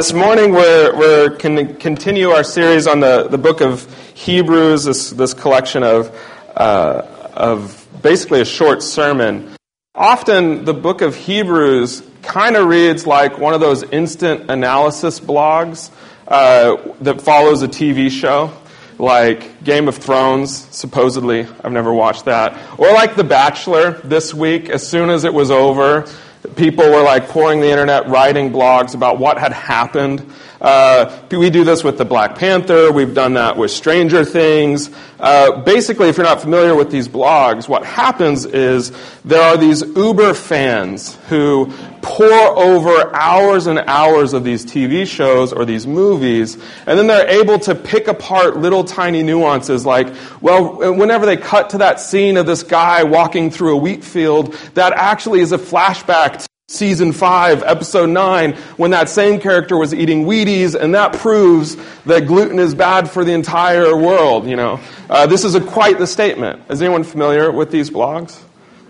This morning we're, we're going to continue our series on the, the book of Hebrews, this, this collection of, uh, of basically a short sermon. Often the book of Hebrews kind of reads like one of those instant analysis blogs uh, that follows a TV show, like Game of Thrones, supposedly. I've never watched that. Or like The Bachelor this week, as soon as it was over, people were like pouring the internet, writing blogs about what had happened. Uh, we do this with the Black Panther. We've done that with Stranger Things. Uh, basically, if you're not familiar with these blogs, what happens is there are these Uber fans who pour over hours and hours of these TV shows or these movies, and then they're able to pick apart little tiny nuances like, well, whenever they cut to that scene of this guy walking through a wheat field, that actually is a flashback season 5, episode 9, when that same character was eating Wheaties, and that proves that gluten is bad for the entire world, you know. Uh, this is a, quite the statement. Is anyone familiar with these blogs?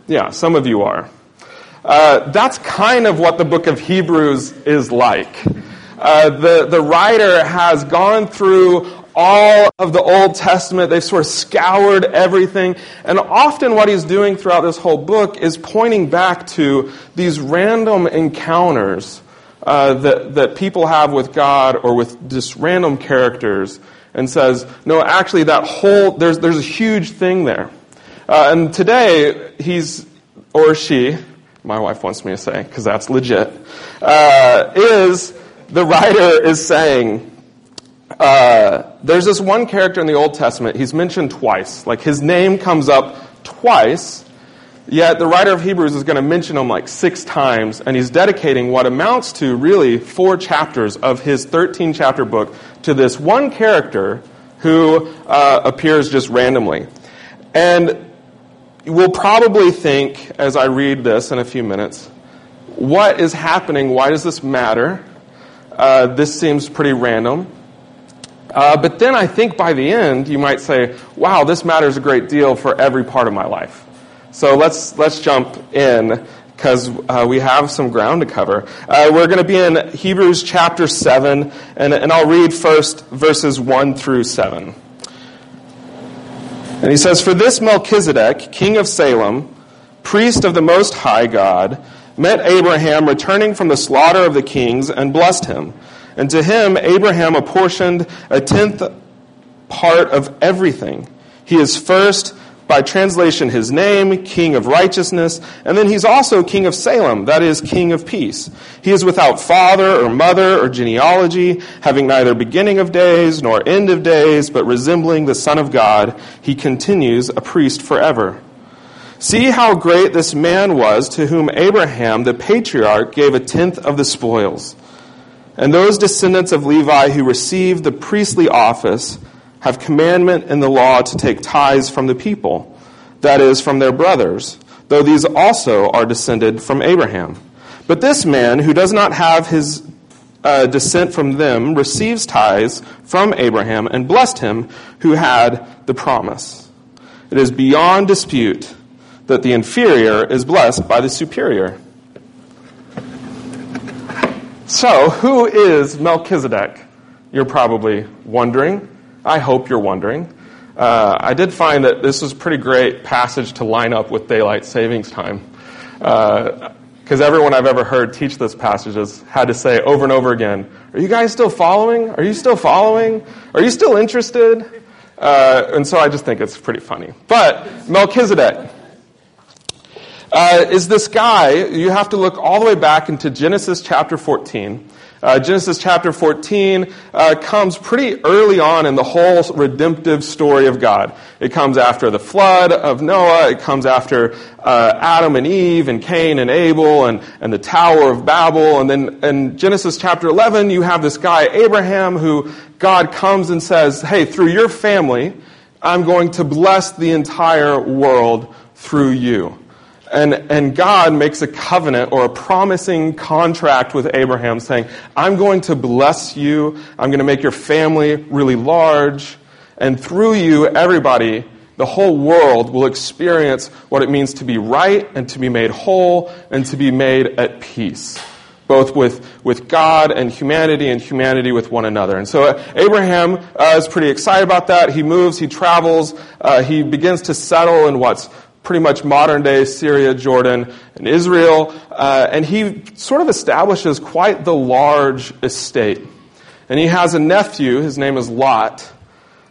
Yeah, some of you are. Uh, that's kind of what the book of Hebrews is like. Uh, the, the writer has gone through all of the Old Testament. They've sort of scoured everything. And often what he's doing throughout this whole book is pointing back to these random encounters uh, that, that people have with God or with just random characters and says, no, actually that whole, there's, there's a huge thing there. Uh, and today, he's, or she, my wife wants me to say, because that's legit, uh, is, the writer is saying, uh, there's this one character in the Old Testament, he's mentioned twice. Like his name comes up twice, yet the writer of Hebrews is going to mention him like six times, and he's dedicating what amounts to really four chapters of his 13 chapter book to this one character who uh, appears just randomly. And we'll probably think, as I read this in a few minutes, what is happening? Why does this matter? Uh, this seems pretty random. Uh, but then I think by the end, you might say, wow, this matters a great deal for every part of my life. So let's, let's jump in because uh, we have some ground to cover. Uh, we're going to be in Hebrews chapter 7, and, and I'll read first verses 1 through 7. And he says, For this Melchizedek, king of Salem, priest of the Most High God, met Abraham returning from the slaughter of the kings and blessed him. And to him, Abraham apportioned a tenth part of everything. He is first, by translation, his name, King of Righteousness, and then he's also King of Salem, that is, King of Peace. He is without father or mother or genealogy, having neither beginning of days nor end of days, but resembling the Son of God. He continues a priest forever. See how great this man was to whom Abraham, the patriarch, gave a tenth of the spoils. And those descendants of Levi who received the priestly office have commandment in the law to take tithes from the people, that is, from their brothers, though these also are descended from Abraham. But this man, who does not have his uh, descent from them, receives tithes from Abraham and blessed him who had the promise. It is beyond dispute that the inferior is blessed by the superior. So, who is Melchizedek? You're probably wondering. I hope you're wondering. Uh, I did find that this was a pretty great passage to line up with daylight savings time. Because uh, everyone I've ever heard teach this passage has had to say over and over again, Are you guys still following? Are you still following? Are you still interested? Uh, and so I just think it's pretty funny. But Melchizedek, uh, is this guy, you have to look all the way back into Genesis chapter 14. Uh, Genesis chapter 14 uh, comes pretty early on in the whole redemptive story of God. It comes after the flood of Noah. It comes after uh, Adam and Eve and Cain and Abel and, and the Tower of Babel. And then in Genesis chapter 11, you have this guy, Abraham, who God comes and says, Hey, through your family, I'm going to bless the entire world through you. And, and God makes a covenant or a promising contract with Abraham saying, I'm going to bless you. I'm going to make your family really large. And through you, everybody, the whole world will experience what it means to be right and to be made whole and to be made at peace. both with, with God and humanity and humanity with one another. And so uh, Abraham uh, is pretty excited about that. He moves, he travels, uh, he begins to settle in what's pretty much modern day Syria, Jordan, and Israel, uh, and he sort of establishes quite the large estate. And he has a nephew, his name is Lot.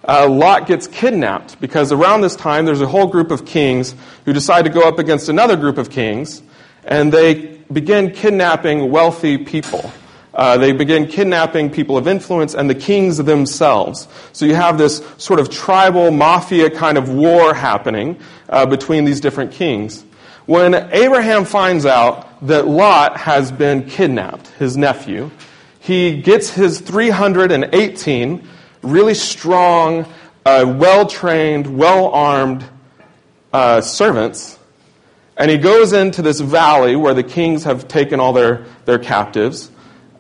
Uh, Lot gets kidnapped because around this time there's a whole group of kings who decide to go up against another group of kings, and they begin kidnapping wealthy people. Uh, they begin kidnapping people of influence and the kings themselves. So you have this sort of tribal mafia kind of war happening uh, between these different kings. When Abraham finds out that Lot has been kidnapped, his nephew, he gets his 318 really strong, uh, well trained, well armed uh, servants and he goes into this valley where the kings have taken all their, their captives,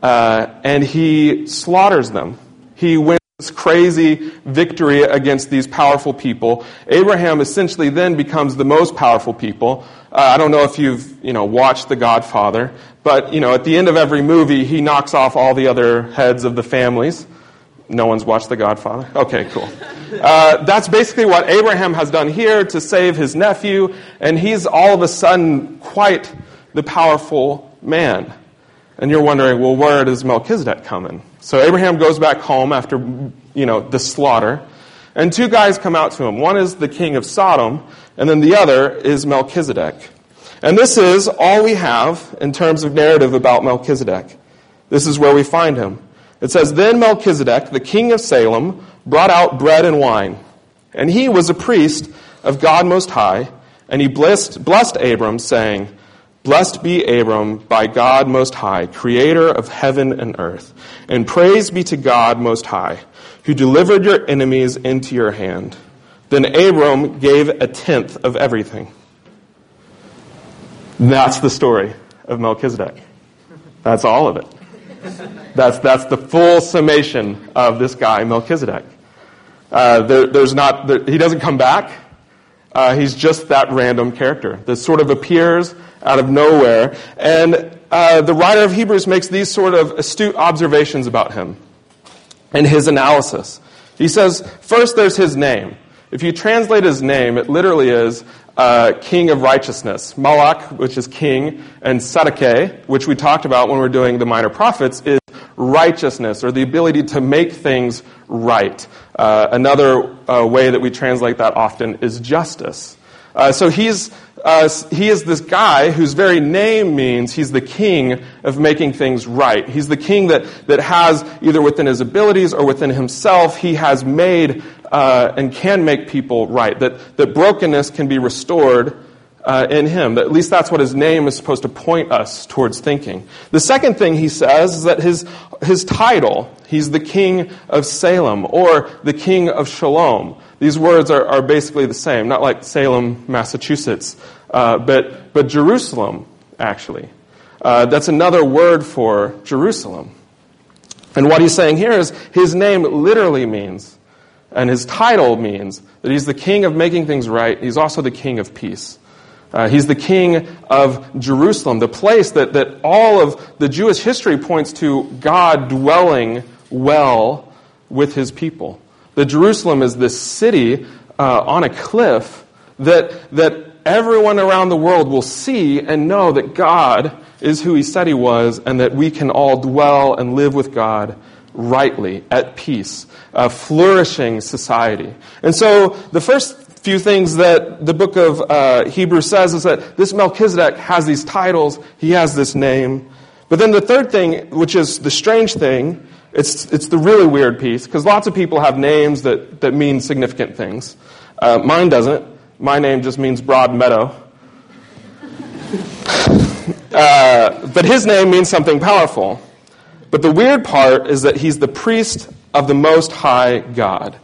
uh, and he slaughters them. He wins crazy victory against these powerful people. Abraham essentially then becomes the most powerful people. Uh, I don't know if you've you know watched The Godfather, but you know at the end of every movie he knocks off all the other heads of the families. No one's watched The Godfather? Okay, cool. Uh, that's basically what Abraham has done here to save his nephew, and he's all of a sudden quite the powerful man. And you're wondering, well, where does Melchizedek come in? So Abraham goes back home after, you know, the slaughter, and two guys come out to him. One is the king of Sodom, and then the other is Melchizedek. And this is all we have in terms of narrative about Melchizedek. This is where we find him. It says, Then Melchizedek, the king of Salem, brought out bread and wine. And he was a priest of God Most High, and he blessed, blessed Abram, saying, Blessed be Abram by God Most High, creator of heaven and earth. And praise be to God Most High, who delivered your enemies into your hand. Then Abram gave a tenth of everything. That's the story of Melchizedek. That's all of it. That's, that's the full summation of this guy, Melchizedek. Uh, there, there's not, there, he doesn't come back. Uh, he's just that random character that sort of appears out of nowhere. And uh, the writer of Hebrews makes these sort of astute observations about him and his analysis. He says, first, there's his name. If you translate his name, it literally is uh, king of righteousness. Malach, which is king, and Tzedekiah, which we talked about when we are doing the minor prophets, is righteousness or the ability to make things right. Uh, another uh, way that we translate that often is justice. Uh, so he's, uh, he is this guy whose very name means he's the king of making things right. He's the king that, that has, either within his abilities or within himself, he has made uh, and can make people right. That, that brokenness can be restored uh, in him. At least that's what his name is supposed to point us towards thinking. The second thing he says is that his, his title, he's the king of Salem or the king of Shalom. These words are, are basically the same, not like Salem, Massachusetts, uh, but, but Jerusalem, actually. Uh, that's another word for Jerusalem. And what he's saying here is his name literally means, and his title means, that he's the king of making things right. He's also the king of peace. Uh, he's the king of Jerusalem, the place that, that all of the Jewish history points to God dwelling well with his people. That Jerusalem is this city uh, on a cliff that, that everyone around the world will see and know that God is who he said he was and that we can all dwell and live with God rightly, at peace, a flourishing society. And so the first few things that the book of uh, Hebrews says is that this Melchizedek has these titles, he has this name. But then the third thing, which is the strange thing, it's, it's the really weird piece, because lots of people have names that, that mean significant things. Uh, mine doesn't. My name just means broad meadow. uh, but his name means something powerful. But the weird part is that he's the priest of the Most High God.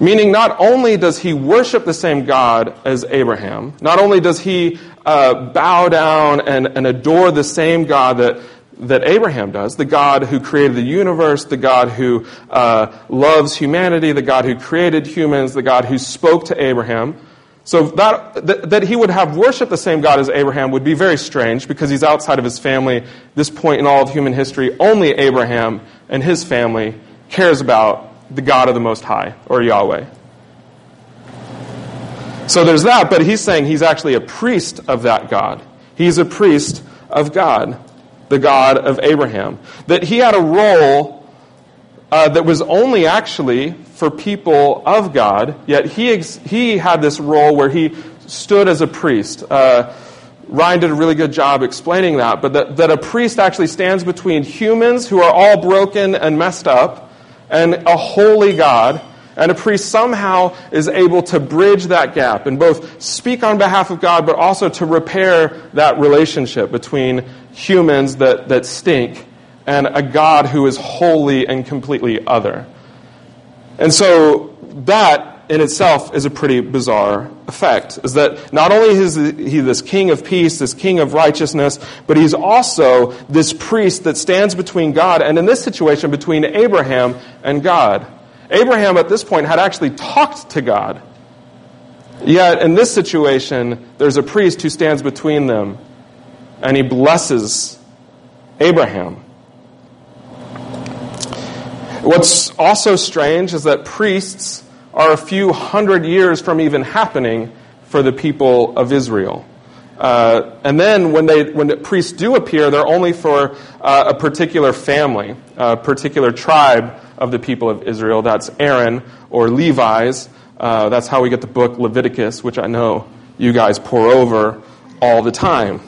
Meaning, not only does he worship the same God as Abraham, not only does he uh, bow down and, and adore the same God that, that Abraham does, the God who created the universe, the God who uh, loves humanity, the God who created humans, the God who spoke to Abraham. So that, that, that he would have worshiped the same God as Abraham would be very strange because he's outside of his family. This point in all of human history, only Abraham and his family cares about the God of the Most High, or Yahweh. So there's that, but he's saying he's actually a priest of that God. He's a priest of God, the God of Abraham. That he had a role uh, that was only actually for people of God, yet he, ex- he had this role where he stood as a priest. Uh, Ryan did a really good job explaining that, but that, that a priest actually stands between humans who are all broken and messed up and a holy God. And a priest somehow is able to bridge that gap and both speak on behalf of God, but also to repair that relationship between humans that, that stink and a God who is holy and completely other. And so that in itself is a pretty bizarre effect. Is that not only is he this king of peace, this king of righteousness, but he's also this priest that stands between God and in this situation between Abraham and God. Abraham at this point had actually talked to God. Yet in this situation, there's a priest who stands between them and he blesses Abraham. What's also strange is that priests are a few hundred years from even happening for the people of Israel. Uh, and then when, they, when the priests do appear, they're only for uh, a particular family, a particular tribe of the people of Israel. That's Aaron or Levi's. Uh, that's how we get the book Leviticus, which I know you guys pour over all the time.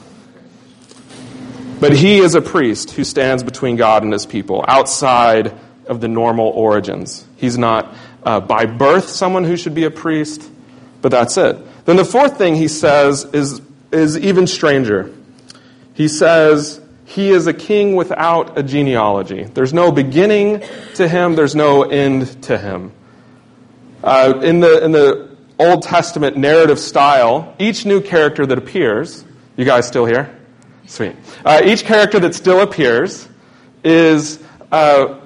But he is a priest who stands between God and his people, outside of the normal origins. He's not uh, by birth someone who should be a priest, but that's it. Then the fourth thing he says is, is even stranger. He says, He is a king without a genealogy. There's no beginning to him, there's no end to him. Uh, in, the, in the Old Testament narrative style, each new character that appears, you guys still here? Sweet. Uh, each character that still appears is uh,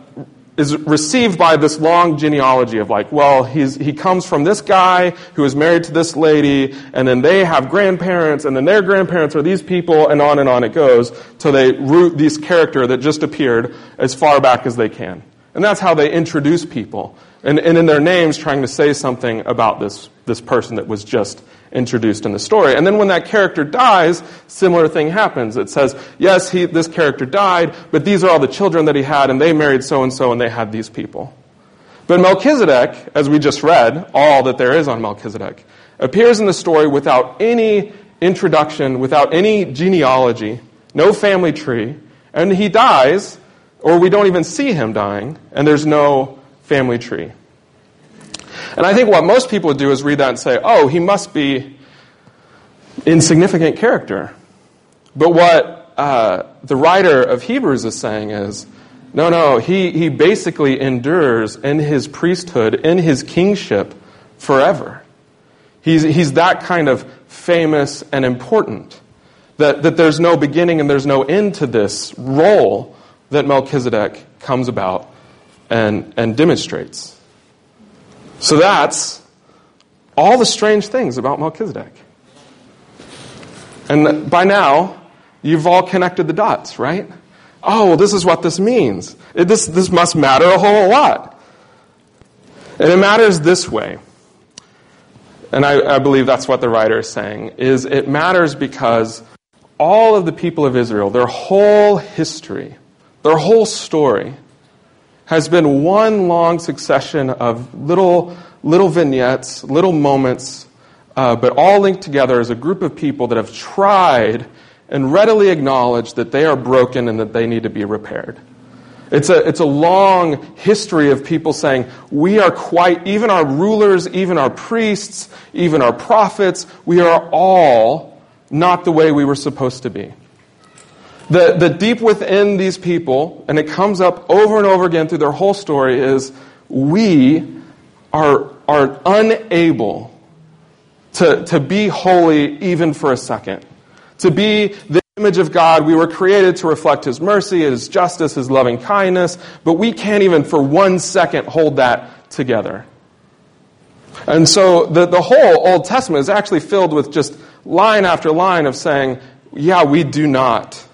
is received by this long genealogy of like, well, he's, he comes from this guy who is married to this lady, and then they have grandparents, and then their grandparents are these people, and on and on it goes, till they root this character that just appeared as far back as they can. And that's how they introduce people. And, and in their names, trying to say something about this, this person that was just introduced in the story. And then when that character dies, similar thing happens. It says, yes, he, this character died, but these are all the children that he had, and they married so and so, and they had these people. But Melchizedek, as we just read, all that there is on Melchizedek, appears in the story without any introduction, without any genealogy, no family tree, and he dies, or we don't even see him dying, and there's no family tree. And I think what most people would do is read that and say, oh, he must be insignificant character. But what uh, the writer of Hebrews is saying is, no, no, he, he basically endures in his priesthood, in his kingship forever. He's, he's that kind of famous and important. That, that there's no beginning and there's no end to this role that Melchizedek comes about and, and demonstrates. So that's all the strange things about Melchizedek. And by now, you've all connected the dots, right? Oh, well, this is what this means. It, this, this must matter a whole lot. And it matters this way. And I, I believe that's what the writer is saying, is it matters because all of the people of Israel, their whole history, their whole story, has been one long succession of little, little vignettes, little moments, uh, but all linked together as a group of people that have tried and readily acknowledged that they are broken and that they need to be repaired. It's a, it's a long history of people saying, we are quite, even our rulers, even our priests, even our prophets, we are all not the way we were supposed to be. The, the deep within these people, and it comes up over and over again through their whole story, is we are, are unable to, to be holy even for a second. To be the image of God, we were created to reflect His mercy, His justice, His loving kindness, but we can't even for one second hold that together. And so the, the whole Old Testament is actually filled with just line after line of saying, yeah, we do not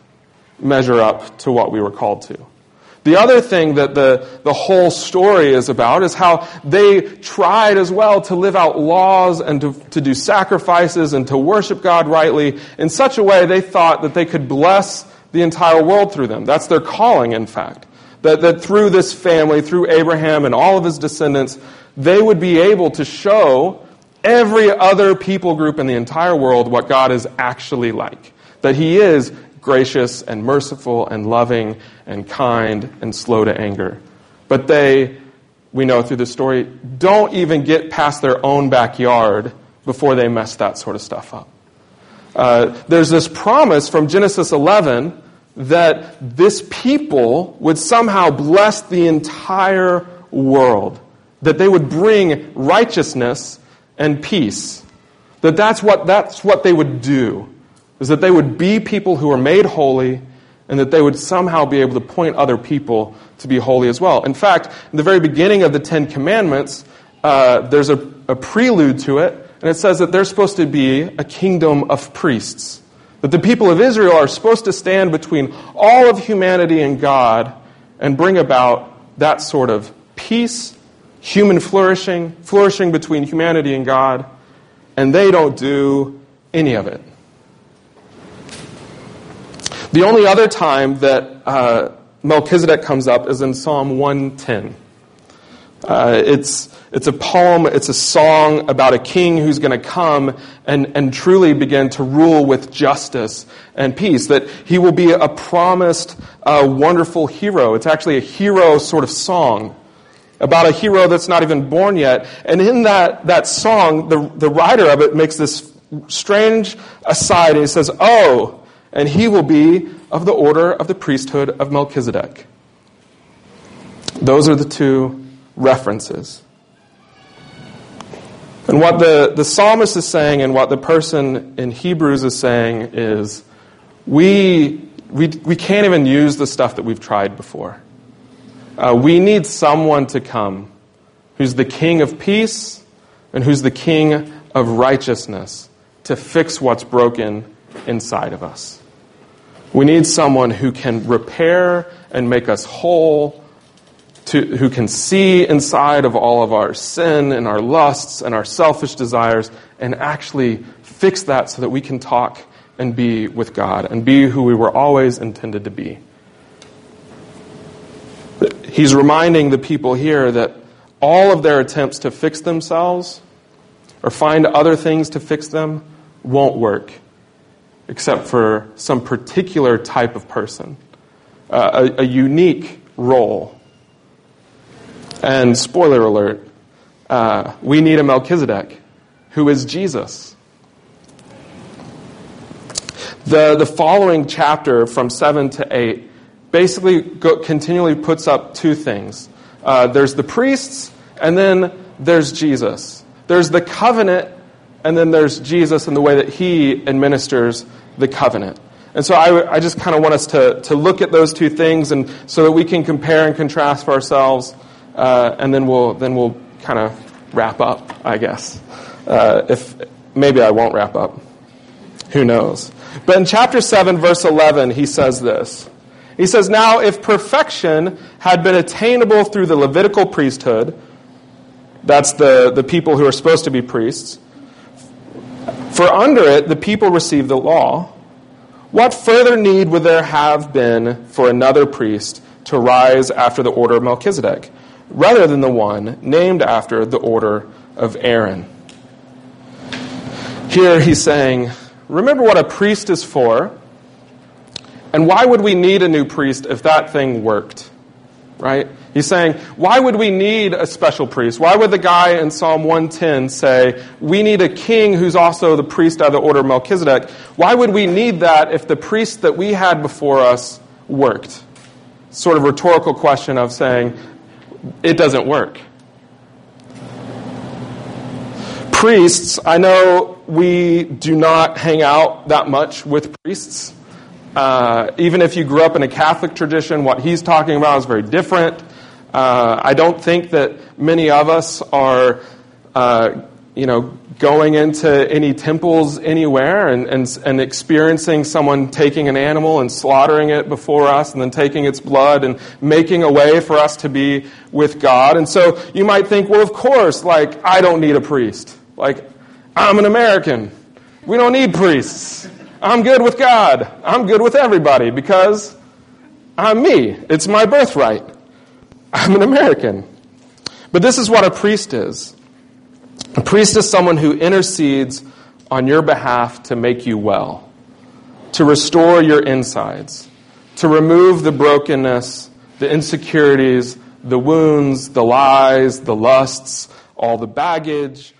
measure up to what we were called to. The other thing that the, the whole story is about is how they tried as well to live out laws and to, to do sacrifices and to worship God rightly in such a way they thought that they could bless the entire world through them. That's their calling, in fact. That, that through this family, through Abraham and all of his descendants, they would be able to show every other people group in the entire world what God is actually like. That he is gracious and merciful and loving and kind and slow to anger. But they, we know through the story, don't even get past their own backyard before they mess that sort of stuff up. Uh, there's this promise from Genesis 11 that this people would somehow bless the entire world, that they would bring righteousness and peace. That that's what, that's what they would do is that they would be people who are made holy and that they would somehow be able to point other people to be holy as well. In fact, in the very beginning of the Ten Commandments, uh, there's a, a prelude to it, and it says that they're supposed to be a kingdom of priests. That the people of Israel are supposed to stand between all of humanity and God and bring about that sort of peace, human flourishing, flourishing between humanity and God, and they don't do any of it. The only other time that uh, Melchizedek comes up is in Psalm 110. Uh, it's, it's a poem, it's a song about a king who's going to come and, and truly begin to rule with justice and peace. That he will be a promised, uh, wonderful hero. It's actually a hero sort of song about a hero that's not even born yet. And in that, that song, the, the writer of it makes this strange aside and he says, Oh, and he will be of the order of the priesthood of Melchizedek. Those are the two references. And what the, the psalmist is saying and what the person in Hebrews is saying is we, we, we can't even use the stuff that we've tried before. Uh, we need someone to come who's the king of peace and who's the king of righteousness to fix what's broken inside of us. We need someone who can repair and make us whole, to, who can see inside of all of our sin and our lusts and our selfish desires and actually fix that so that we can talk and be with God and be who we were always intended to be. He's reminding the people here that all of their attempts to fix themselves or find other things to fix them won't work except for some particular type of person, uh, a, a unique role. And spoiler alert, uh, we need a Melchizedek who is Jesus. The, the following chapter from 7 to 8 basically go, continually puts up two things uh, there's the priests, and then there's Jesus. There's the covenant, and then there's Jesus and the way that he administers the covenant. And so I, I just kind of want us to, to look at those two things and so that we can compare and contrast for ourselves, uh, and then we'll, then we'll kind of wrap up, I guess. Uh, if Maybe I won't wrap up. Who knows? But in chapter 7, verse 11, he says this. He says, Now, if perfection had been attainable through the Levitical priesthood, that's the, the people who are supposed to be priests, for under it the people received the law. What further need would there have been for another priest to rise after the order of Melchizedek, rather than the one named after the order of Aaron? Here he's saying, remember what a priest is for, and why would we need a new priest if that thing worked? Right? He's saying, why would we need a special priest? Why would the guy in Psalm 110 say, we need a king who's also the priest of the order of Melchizedek? Why would we need that if the priest that we had before us worked? Sort of rhetorical question of saying, it doesn't work. Priests, I know we do not hang out that much with priests. Uh, even if you grew up in a Catholic tradition, what he's talking about is very different. Uh, I don't think that many of us are uh, you know, going into any temples anywhere and, and, and experiencing someone taking an animal and slaughtering it before us and then taking its blood and making a way for us to be with God. And so you might think, well, of course, like, I don't need a priest. Like, I'm an American. We don't need priests. I'm good with God. I'm good with everybody because I'm me. It's my birthright. I'm an American. But this is what a priest is. A priest is someone who intercedes on your behalf to make you well, to restore your insides, to remove the brokenness, the insecurities, the wounds, the lies, the lusts, all the baggage,